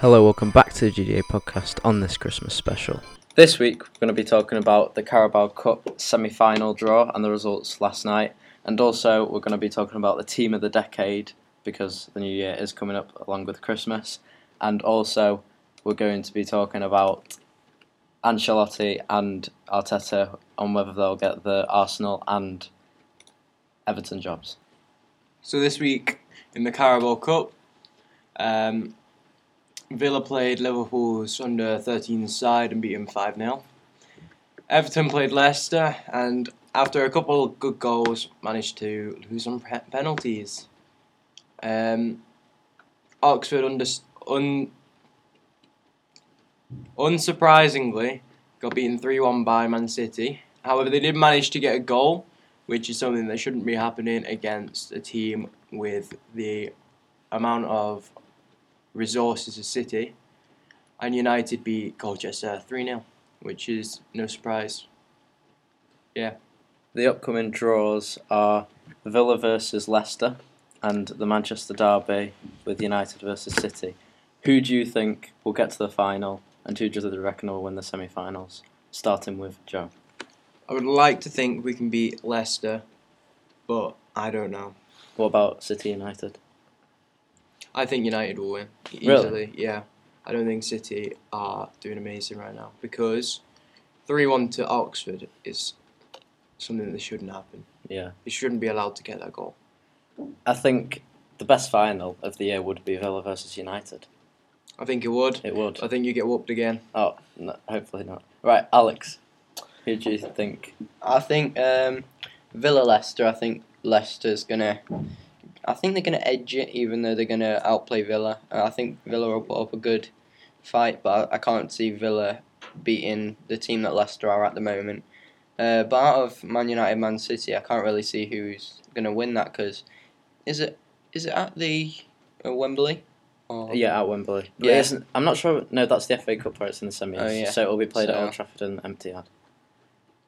Hello, welcome back to the GDA podcast on this Christmas special. This week, we're going to be talking about the Carabao Cup semi final draw and the results last night. And also, we're going to be talking about the team of the decade because the new year is coming up along with Christmas. And also, we're going to be talking about Ancelotti and Arteta on whether they'll get the Arsenal and Everton jobs. So this week in the Carabao Cup, um, Villa played Liverpool's under 13 side and beat them 5 0. Everton played Leicester and after a couple of good goals managed to lose on pe- penalties. Um, Oxford under, un, unsurprisingly got beaten 3 1 by Man City. However, they did manage to get a goal, which is something that shouldn't be happening against a team with the amount of resources as City. And United beat Colchester 3 0, which is no surprise. Yeah. The upcoming draws are Villa versus Leicester and the Manchester Derby with United versus City. Who do you think will get to the final and who do you reckon will win the semi finals? Starting with Joe. I would like to think we can beat Leicester, but I don't know. What about City United? I think United will win easily. Really? Yeah, I don't think City are doing amazing right now because three-one to Oxford is something that shouldn't happen. Yeah. They shouldn't be allowed to get that goal. I think the best final of the year would be Villa versus United. I think it would. It would. I think you get whooped again. Oh, no, hopefully not. Right, Alex. Who do you think? I think um, Villa Leicester. I think Leicester's gonna. I think they're gonna edge it, even though they're gonna outplay Villa. Uh, I think Villa will put up a good fight, but I, I can't see Villa beating the team that Leicester are at the moment. Uh, but out of Man United, Man City, I can't really see who's gonna win that because is it is it at the uh, Wembley? Or- Yeah, at Wembley. But Yeah. I'm not sure. No, that's the FA Cup where it's in the semis. Oh, yeah. So it will be played at So- Old Trafford and Etihad.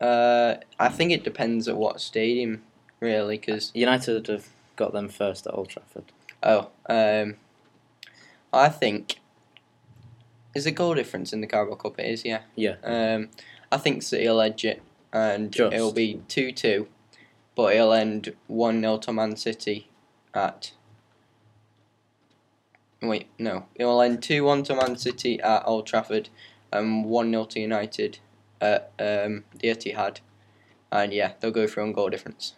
Uh, I think it depends at what stadium, really, because United have got them first at Old Trafford. Oh, um, I think is a goal difference in the Carabao Cup. It is, yeah. Yeah. Um, I think City will edge it, and Just. it'll be two two, but it'll end one 0 to Man City at. Wait, no, it'll end two one to Man City at Old Trafford, and one 0 to United at um, the Etihad, and yeah, they'll go for on goal difference.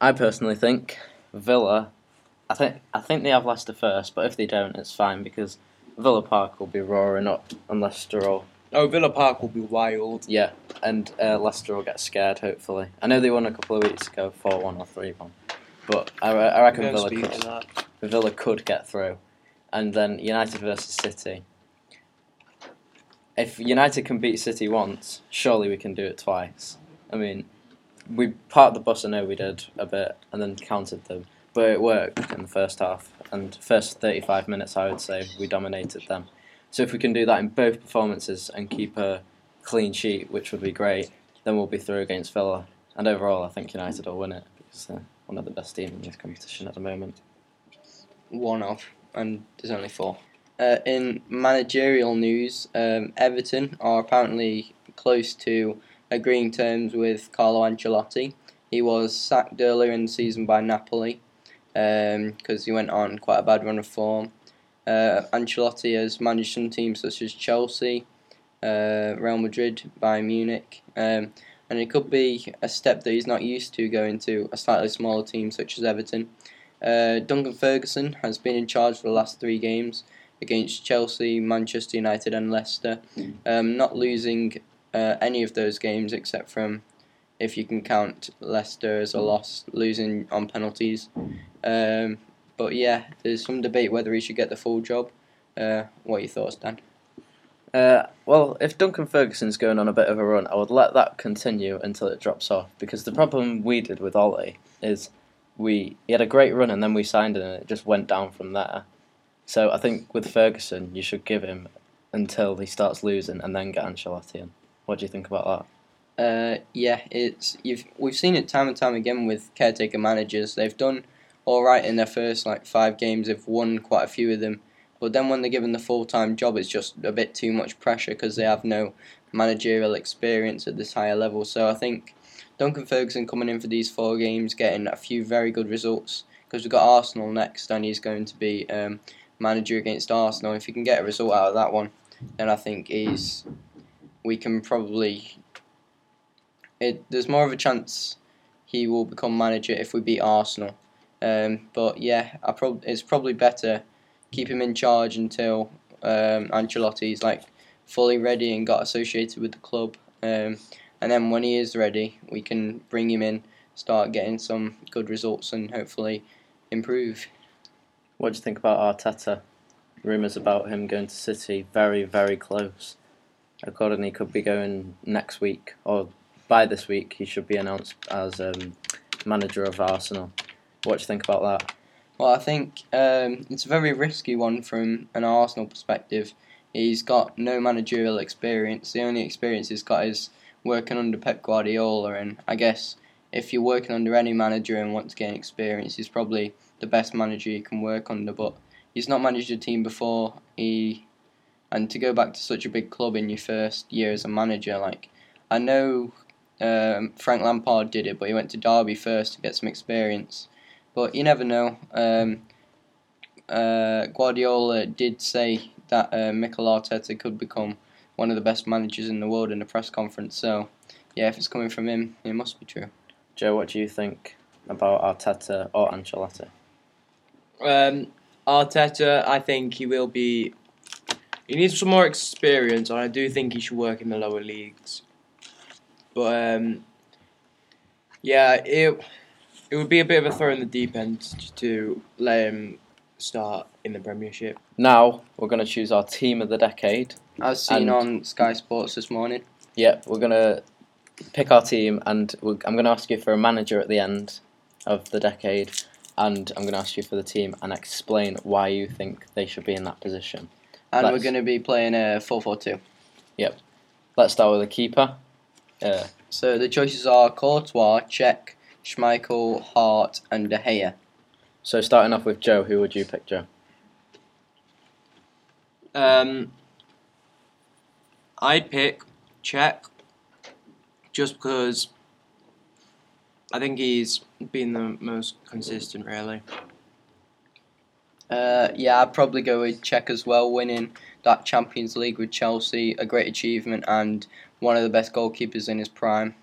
I personally think Villa. I think I think they have Leicester first, but if they don't, it's fine because Villa Park will be roaring up and Leicester will Oh, Villa Park will be wild. yeah, and uh, Leicester will get scared. Hopefully, I know they won a couple of weeks ago, four one or three one, but I, I reckon Villa could. Villa could get through, and then United versus City. If United can beat City once, surely we can do it twice. I mean, we parked the bus. I know we did a bit, and then counted them, but it worked in the first half and first thirty-five minutes. I would say we dominated them. So if we can do that in both performances and keep a clean sheet, which would be great, then we'll be through against Villa. And overall, I think United will win it because they're one of the best teams in this competition at the moment. one off, and there's only four. Uh, in managerial news, um, Everton are apparently close to agreeing terms with Carlo Ancelotti. He was sacked earlier in the season by Napoli because he went on quite a bad run of form. Uh, Ancelotti has managed some teams such as Chelsea, uh, Real Madrid, Bayern Munich, um, and it could be a step that he's not used to going to a slightly smaller team such as Everton. Uh, Duncan Ferguson has been in charge for the last three games against Chelsea, Manchester United, and Leicester, um, not losing uh, any of those games except from, if you can count Leicester as a loss, losing on penalties. Um, but yeah, there's some debate whether he should get the full job. Uh, what are your thoughts, Dan? Uh, well, if Duncan Ferguson's going on a bit of a run, I would let that continue until it drops off. Because the problem we did with Ollie is we he had a great run and then we signed him and it just went down from there. So I think with Ferguson, you should give him until he starts losing and then get Ancelotti in. What do you think about that? Uh, yeah, it's you've we've seen it time and time again with caretaker managers. They've done all right in their first like five games. They've won quite a few of them, But then when they're given the full time job, it's just a bit too much pressure because they have no managerial experience at this higher level. So I think Duncan Ferguson coming in for these four games, getting a few very good results because we've got Arsenal next, and he's going to be um, manager against Arsenal. If he can get a result out of that one, then I think he's we can probably. It, there's more of a chance he will become manager if we beat Arsenal. Um, but yeah, I prob- it's probably better keep him in charge until um, Ancelotti's like fully ready and got associated with the club. Um, and then when he is ready, we can bring him in, start getting some good results, and hopefully improve. What do you think about Arteta? Rumours about him going to City, very, very close. According, he could be going next week, or by this week, he should be announced as um, manager of Arsenal. What do you think about that? Well, I think um, it's a very risky one from an Arsenal perspective. He's got no managerial experience. The only experience he's got is working under Pep Guardiola, and I guess if you're working under any manager and want to gain experience, he's probably the best manager you can work under. But he's not managed a team before. He and to go back to such a big club in your first year as a manager, like I know um, Frank Lampard did it, but he went to Derby first to get some experience. But you never know. Um, uh, Guardiola did say that uh, Mikel Arteta could become one of the best managers in the world in a press conference. So, yeah, if it's coming from him, it must be true. Joe, what do you think about Arteta or Ancelotti? Um, Arteta, I think he will be. He needs some more experience, and I do think he should work in the lower leagues. But um, yeah, it it would be a bit of a throw in the deep end to let him start in the Premiership. Now we're going to choose our team of the decade. As seen on Sky Sports this morning. Yeah, we're going to pick our team, and we're, I'm going to ask you for a manager at the end of the decade, and I'm going to ask you for the team and explain why you think they should be in that position. And we're going to be playing a 4 4 2. Yep. Let's start with the keeper. Uh, So the choices are Courtois, Cech, Schmeichel, Hart, and De Gea. so starting off with Joe, who would you pick, Joe? Um, I'd pick Cech just because I think he's been the most consistent, really. Uh, yeah, I'd probably go with Cech as well, winning that Champions League with Chelsea, a great achievement, and one of the best goalkeepers in his prime.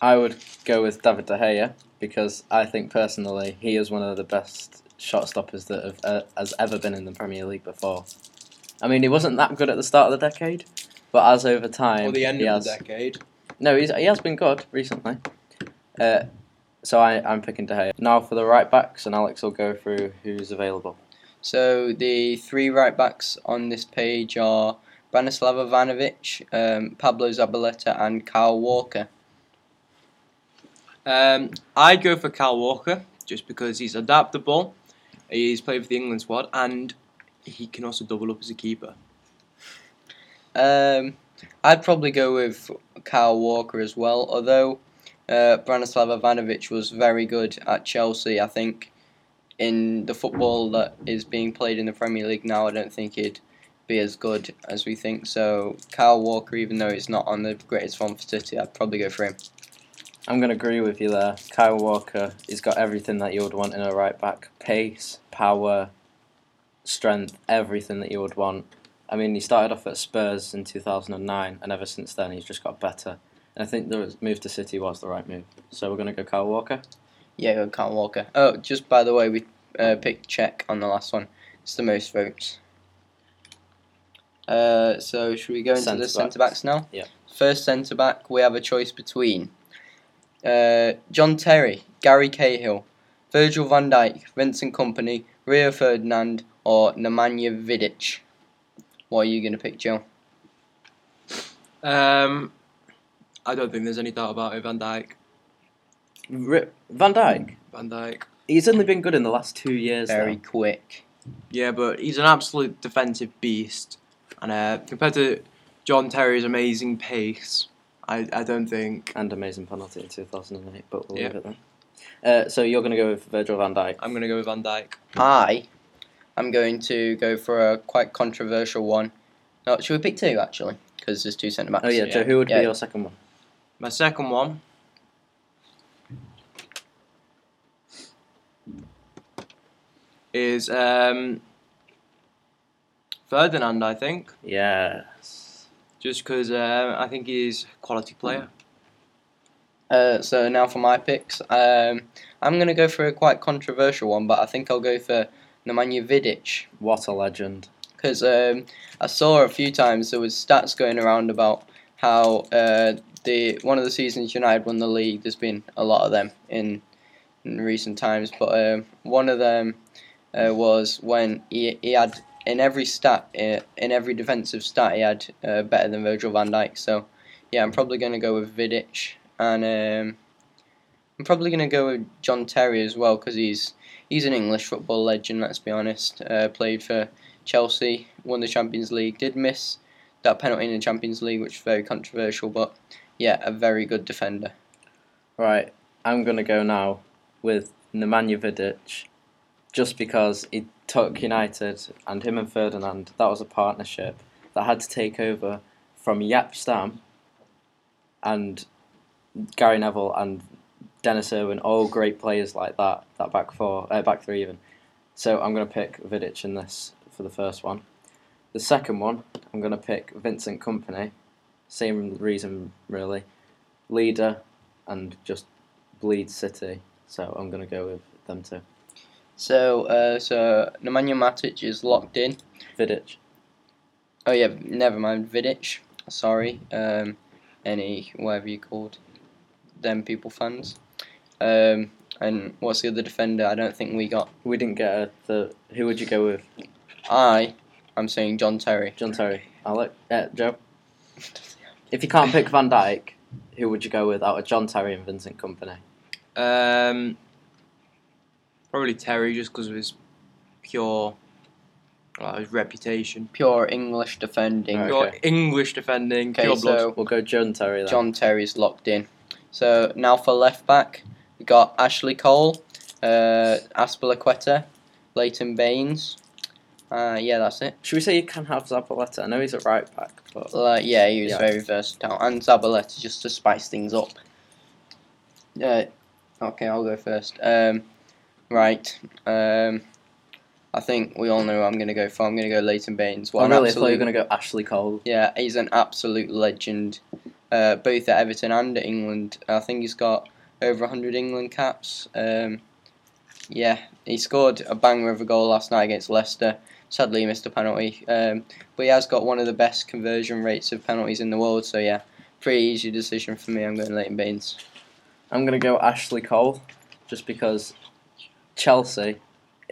I would go with David De Gea because I think personally he is one of the best shot stoppers that have, uh, has ever been in the Premier League before. I mean, he wasn't that good at the start of the decade, but as over time, Or the end he of has, the decade. No, he's, he has been good recently. Uh, so I, I'm picking De Gea. Now for the right backs, and Alex will go through who's available. So the three right backs on this page are Branislav Ivanovic, um, Pablo Zabaleta, and Kyle Walker. Um, I'd go for Cal Walker just because he's adaptable. He's played for the England squad and he can also double up as a keeper. Um, I'd probably go with Kyle Walker as well, although uh, Branislav Ivanovic was very good at Chelsea. I think in the football that is being played in the Premier League now, I don't think he'd be as good as we think. So Kyle Walker, even though he's not on the greatest form for City, I'd probably go for him. I'm going to agree with you there. Kyle Walker, he's got everything that you would want in a right back pace, power, strength, everything that you would want. I mean, he started off at Spurs in 2009, and ever since then, he's just got better. And I think the move to City was the right move. So we're going to go Kyle Walker. Yeah, go Kyle Walker. Oh, just by the way, we uh, picked Cech on the last one. It's the most votes. Uh, so should we go into Centre the centre backs now? Yeah. First centre back, we have a choice between uh, John Terry, Gary Cahill, Virgil van Dijk, Vincent Kompany, Rio Ferdinand, or Nemanja Vidic. What are you going to pick, Joe? Um, I don't think there's any doubt about it. Van Dijk. Ri- Van Dijk. Van Dijk. he's only been good in the last two years. Very now. quick. Yeah, but he's an absolute defensive beast. And uh, compared to John Terry's amazing pace, I, I don't think. And amazing penalty in 2008, but we'll Yeah. leave it there. Uh, so you're going to go with Virgil van Dijk. I'm going to go with Van Dijk. I I'm going to go for a quite controversial one. No, should we pick two actually? Because there's two centre backs. Oh yeah, yeah. Joe. Who would Yeah. be your second one? My second one is um, Ferdinand, I think, Yes. just because uh, I think he's a quality player. Uh, so now for my picks. Um, I'm going to go for a quite controversial one, but I think I'll go for Nemanja Vidic. What a legend. because um, I saw a few times there was stats going around about how uh, the one of the seasons United won the league. There's been a lot of them in, in recent times, but um, one of them uh, was when he, he had in every stat uh, in every defensive stat he had uh, better than Virgil Van Dijk. So yeah, I'm probably going to go with Vidic, and um, I'm probably going to go with John Terry as well because he's he's an English football legend. Let's be honest. Uh, played for Chelsea won the Champions League. Did miss that penalty in the Champions League, which was very controversial, but yeah, a very good defender. Right, I'm gonna go now with Nemanja Vidic, just because he took United and him and Ferdinand. That was a partnership that had to take over from Jaap Stam and Gary Neville and Dennis Irwin, all great players like that. That back four, uh, back three even. So I'm gonna pick Vidic in this for the first one. The second one, I'm gonna pick Vincent Kompany. Same reason really, leader and just bleed City. So I'm gonna go with them two. So, uh, so Nemanja Matic is locked in. Vidic. Oh yeah, never mind. Vidic. Sorry. Um, any whatever you called them people fans. Um, and what's the other defender? I don't think we got. We didn't get a, the. Who would you go with? I. I'm saying John Terry. John Terry. Alec. Uh, Joe. If you can't pick Van Dijk, who would you go with out of John Terry and Vincent Kompany? Um, probably Terry, just because of his pure, well, his reputation. Pure English defending. Right. Pure Okay. English defending, Okay, pure blood. so We'll go John Terry then. John Terry's locked in. So now for left back, we got Ashley Cole, uh, Azpilicueta, Leighton Baines. Uh, yeah, that's it. Should we say you can have Zabaleta? I know he's a right back, but Uh, yeah, he was Yeah. very versatile. And Zabaleta just to spice things up. Uh, okay, I'll go first. Um, right. Um, I think we all know who I'm going to go for. I'm going to go Leighton Baines. What oh, an really? I thought you were absolute- going to go Ashley Cole. Yeah, he's an absolute legend, uh, both at Everton and at England. I think he's got over 100 England caps. Um, yeah, he scored a banger of a goal last night against Leicester. Sadly, he missed a penalty. Um, but he has got one of the best conversion rates of penalties in the world, so yeah, pretty easy decision for me. I'm going Leighton Baines. I'm going to go Ashley Cole, just because Chelsea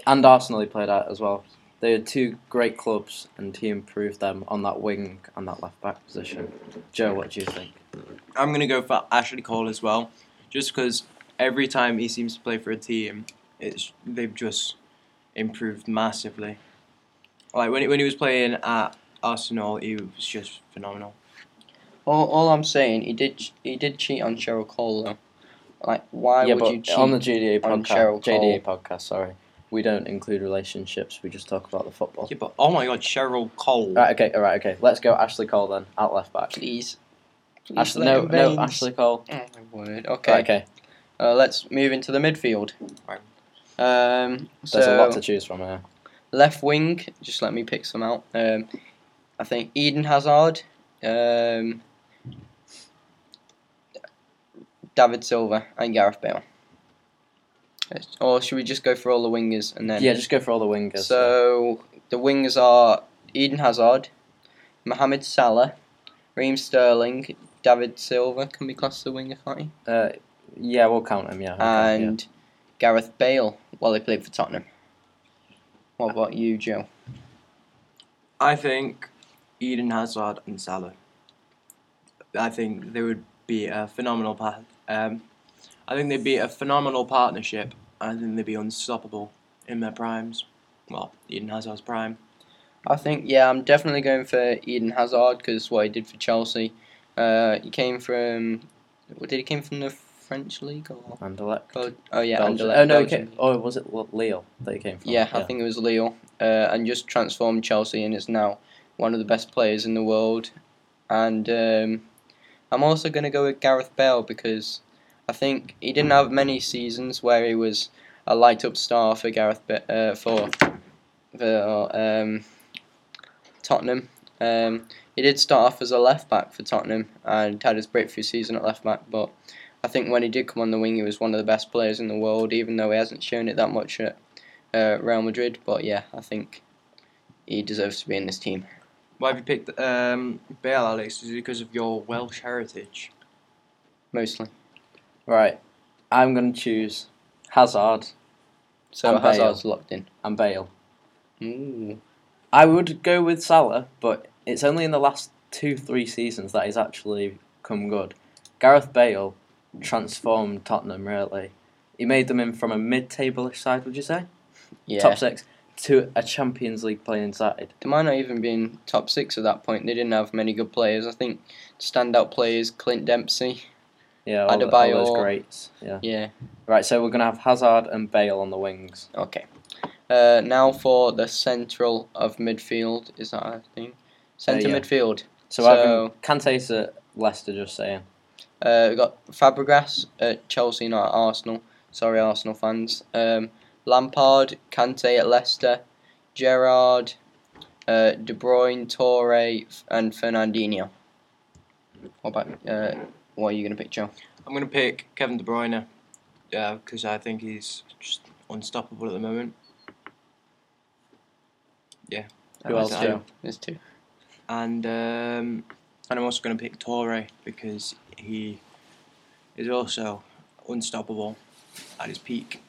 and Arsenal he played at as well. They had two great clubs, and he improved them on that wing and that left back position. Joe, what do you think? I'm going to go for Ashley Cole as well, just because every time he seems to play for a team, it's they've just improved massively. Like when he, when he was playing at Arsenal, he was just phenomenal. All, all I'm saying, he did he did cheat on Cheryl Cole though. Like, why yeah, would but you cheat? on the GDA on podcast, Cheryl JDA podcast, sorry, we don't include relationships. We just talk about the football. Yeah, but oh my God, Cheryl Cole. Right, okay, all right, okay. Let's go Ashley Cole then at left back. Please. Please Ashley, no, no, Ashley Cole. Oh my word. Okay. Right, okay. Uh, let's move into the midfield. Right. Um, There's so a lot to choose from here. left wing, just let me pick some out. Um, I think Eden Hazard, um, David Silva, and Gareth Bale. Or should we just go for all the wingers and then? Yeah, just go for all the wingers. So the wingers are Eden Hazard, Mohamed Salah, Raheem Sterling, David Silva can be classed as a winger, can't he? Uh, yeah, we'll count him. Yeah. okay, and Gareth Bale while he played for Tottenham. What about you, Joe? I think Eden Hazard and Salah. I think they would be a phenomenal pa- um, I think they'd be a phenomenal partnership. I think they'd be unstoppable in their primes. Well, Eden Hazard's prime. I think yeah, I'm definitely going for Eden Hazard because what he did for Chelsea. Uh, he came from. What did he came from the French league or? yeah. Anderlecht. Oh, oh yeah, Belgium. Anderlecht, Oh no, he Belgium. came, oh was it L- Lille that he came from? Yeah, I think it was Lille. uh, and just transformed Chelsea and is now one of the best players in the world. And um, I'm also going to go with Gareth Bale because I think he didn't have many seasons where he was a light up star for Gareth uh, for for um, Tottenham. Um, he did start off as a left back for Tottenham and had his breakthrough season at left back, but I think when he did come on the wing, he was one of the best players in the world, even though he hasn't shown it that much at uh, Real Madrid. But yeah, I think he deserves to be in this team. Why have you picked um, Bale, Alex? Is it because of your Welsh heritage? Mostly. Right, I'm going to choose Hazard So And Bale. Hazard's locked in. and Bale. Ooh. I would go with Salah, but it's only in the last two, three seasons that he's actually come good. Gareth Bale transformed Tottenham, really. He made them in from a mid table ish side, would you say? Yeah. Top six, to a Champions League playing side. They might not even be in top six at that point. They didn't have many good players. I think standout players Clint Dempsey. Yeah, all, the- all those greats. Yeah. Yeah. Right, so we're going to have Hazard and Bale on the wings. Okay. Uh, now for the central of midfield. Is that a thing? Centre yeah. midfield. So, So- Kante's at Leicester, just saying. Uh, we got Fabregas at Chelsea, not at Arsenal. Sorry, Arsenal fans. Um, Lampard, Kante at Leicester, Gerrard, uh, De Bruyne, Toure, and Fernandinho. What about uh, what are you gonna pick, Joe? I'm going to pick Kevin De Bruyne. Yeah, because I think he's just unstoppable at the moment. Yeah. Who else, two. There's two. And um, and I'm also going to pick Toure because he is also unstoppable at his peak.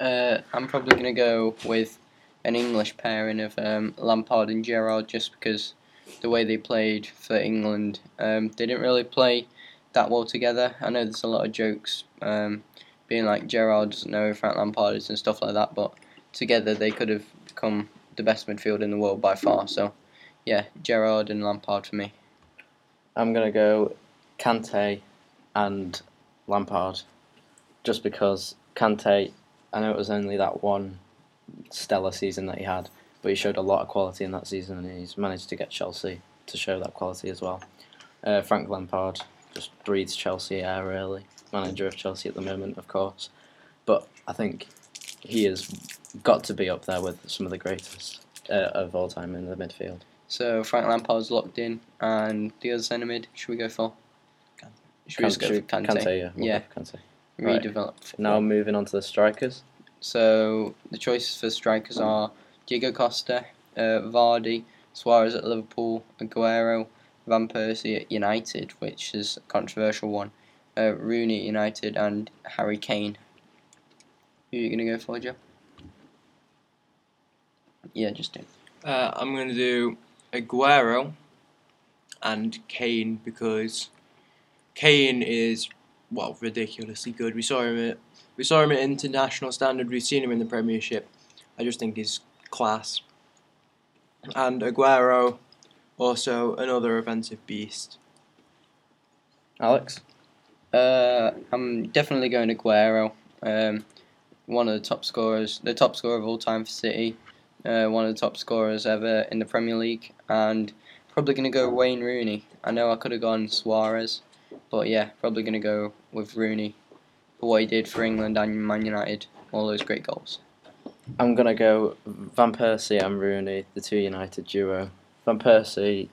Uh, I'm probably gonna go with an English pairing of um, Lampard and Gerrard just because the way they played for England, um, they didn't really play that well together. I know there's a lot of jokes um, being like Gerrard doesn't know who Frank Lampard is and stuff like that, but together they could have become the best midfield in the world by far. So, yeah, Gerrard and Lampard for me. I'm going to go Kante and Lampard. Just because Kante, I know it was only that one stellar season that he had, but he showed a lot of quality in that season and he's managed to get Chelsea to show that quality as well. Uh, Frank Lampard just breathes Chelsea air, really. Manager of Chelsea at the moment, of course. But I think he has got to be up there with some of the greatest uh, of all time in the midfield. So Frank Lampard's locked in, and the other centre mid, should we go for? Kante. Should we just go for Kante? Kante, yeah. we'll Yeah. go for Kante. right. Redevelop. Now moving on to the strikers. So the choices for strikers are Diego Costa, uh, Vardy, Suarez at Liverpool, Aguero, Van Persie at United, which is a controversial one, uh, Rooney at United, and Harry Kane. Who are you gonna go for, Joe? Yeah, just do. Uh, I'm going to do Aguero and Kane because Kane is well ridiculously good. We saw him at we saw him at international standard. We've seen him in the Premiership. I just think he's class. And Aguero, also another offensive beast. Alex? Uh, I'm definitely going Aguero. Um, one of the top scorers, the top scorer of all time for City. Uh, one of the top scorers ever in the Premier League, and probably going to go Wayne Rooney. I know I could have gone Suarez, but yeah, probably going to go with Rooney for what he did for England and Man United, all those great goals. I'm going to go Van Persie and Rooney, the two United duo. Van Persie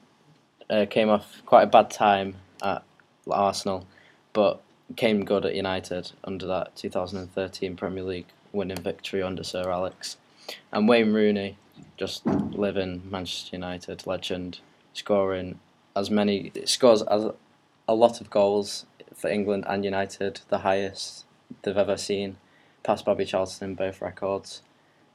uh, came off quite a bad time at Arsenal, but came good at United under that 2013 Premier League winning victory under Sir Alex. And Wayne Rooney, just living Manchester United legend, scoring as many scores as a lot of goals for England and United, the highest they've ever seen, past Bobby Charlton in both records.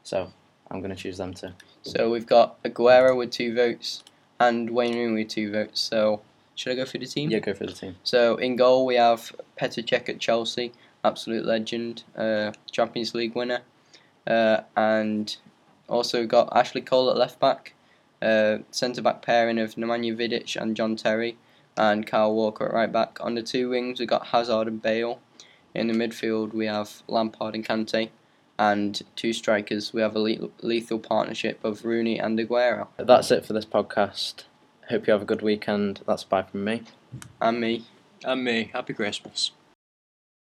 So I'm going to choose them too. So we've got Aguero with two votes and Wayne Rooney with two votes. So should I go for the team? Yeah, go for the team. So in goal we have Petr Cech at Chelsea, absolute legend, uh, Champions League winner, uh, and also got Ashley Cole at left back, uh, centre back pairing of Nemanja Vidic and John Terry, and Kyle Walker at right back. On the two wings we've got Hazard and Bale. In the midfield we have Lampard and Kante, and two strikers. We have a le- lethal partnership of Rooney and Aguero. That's it for this podcast. Hope you have a good weekend. That's bye from me. And me. And me. Happy Christmas.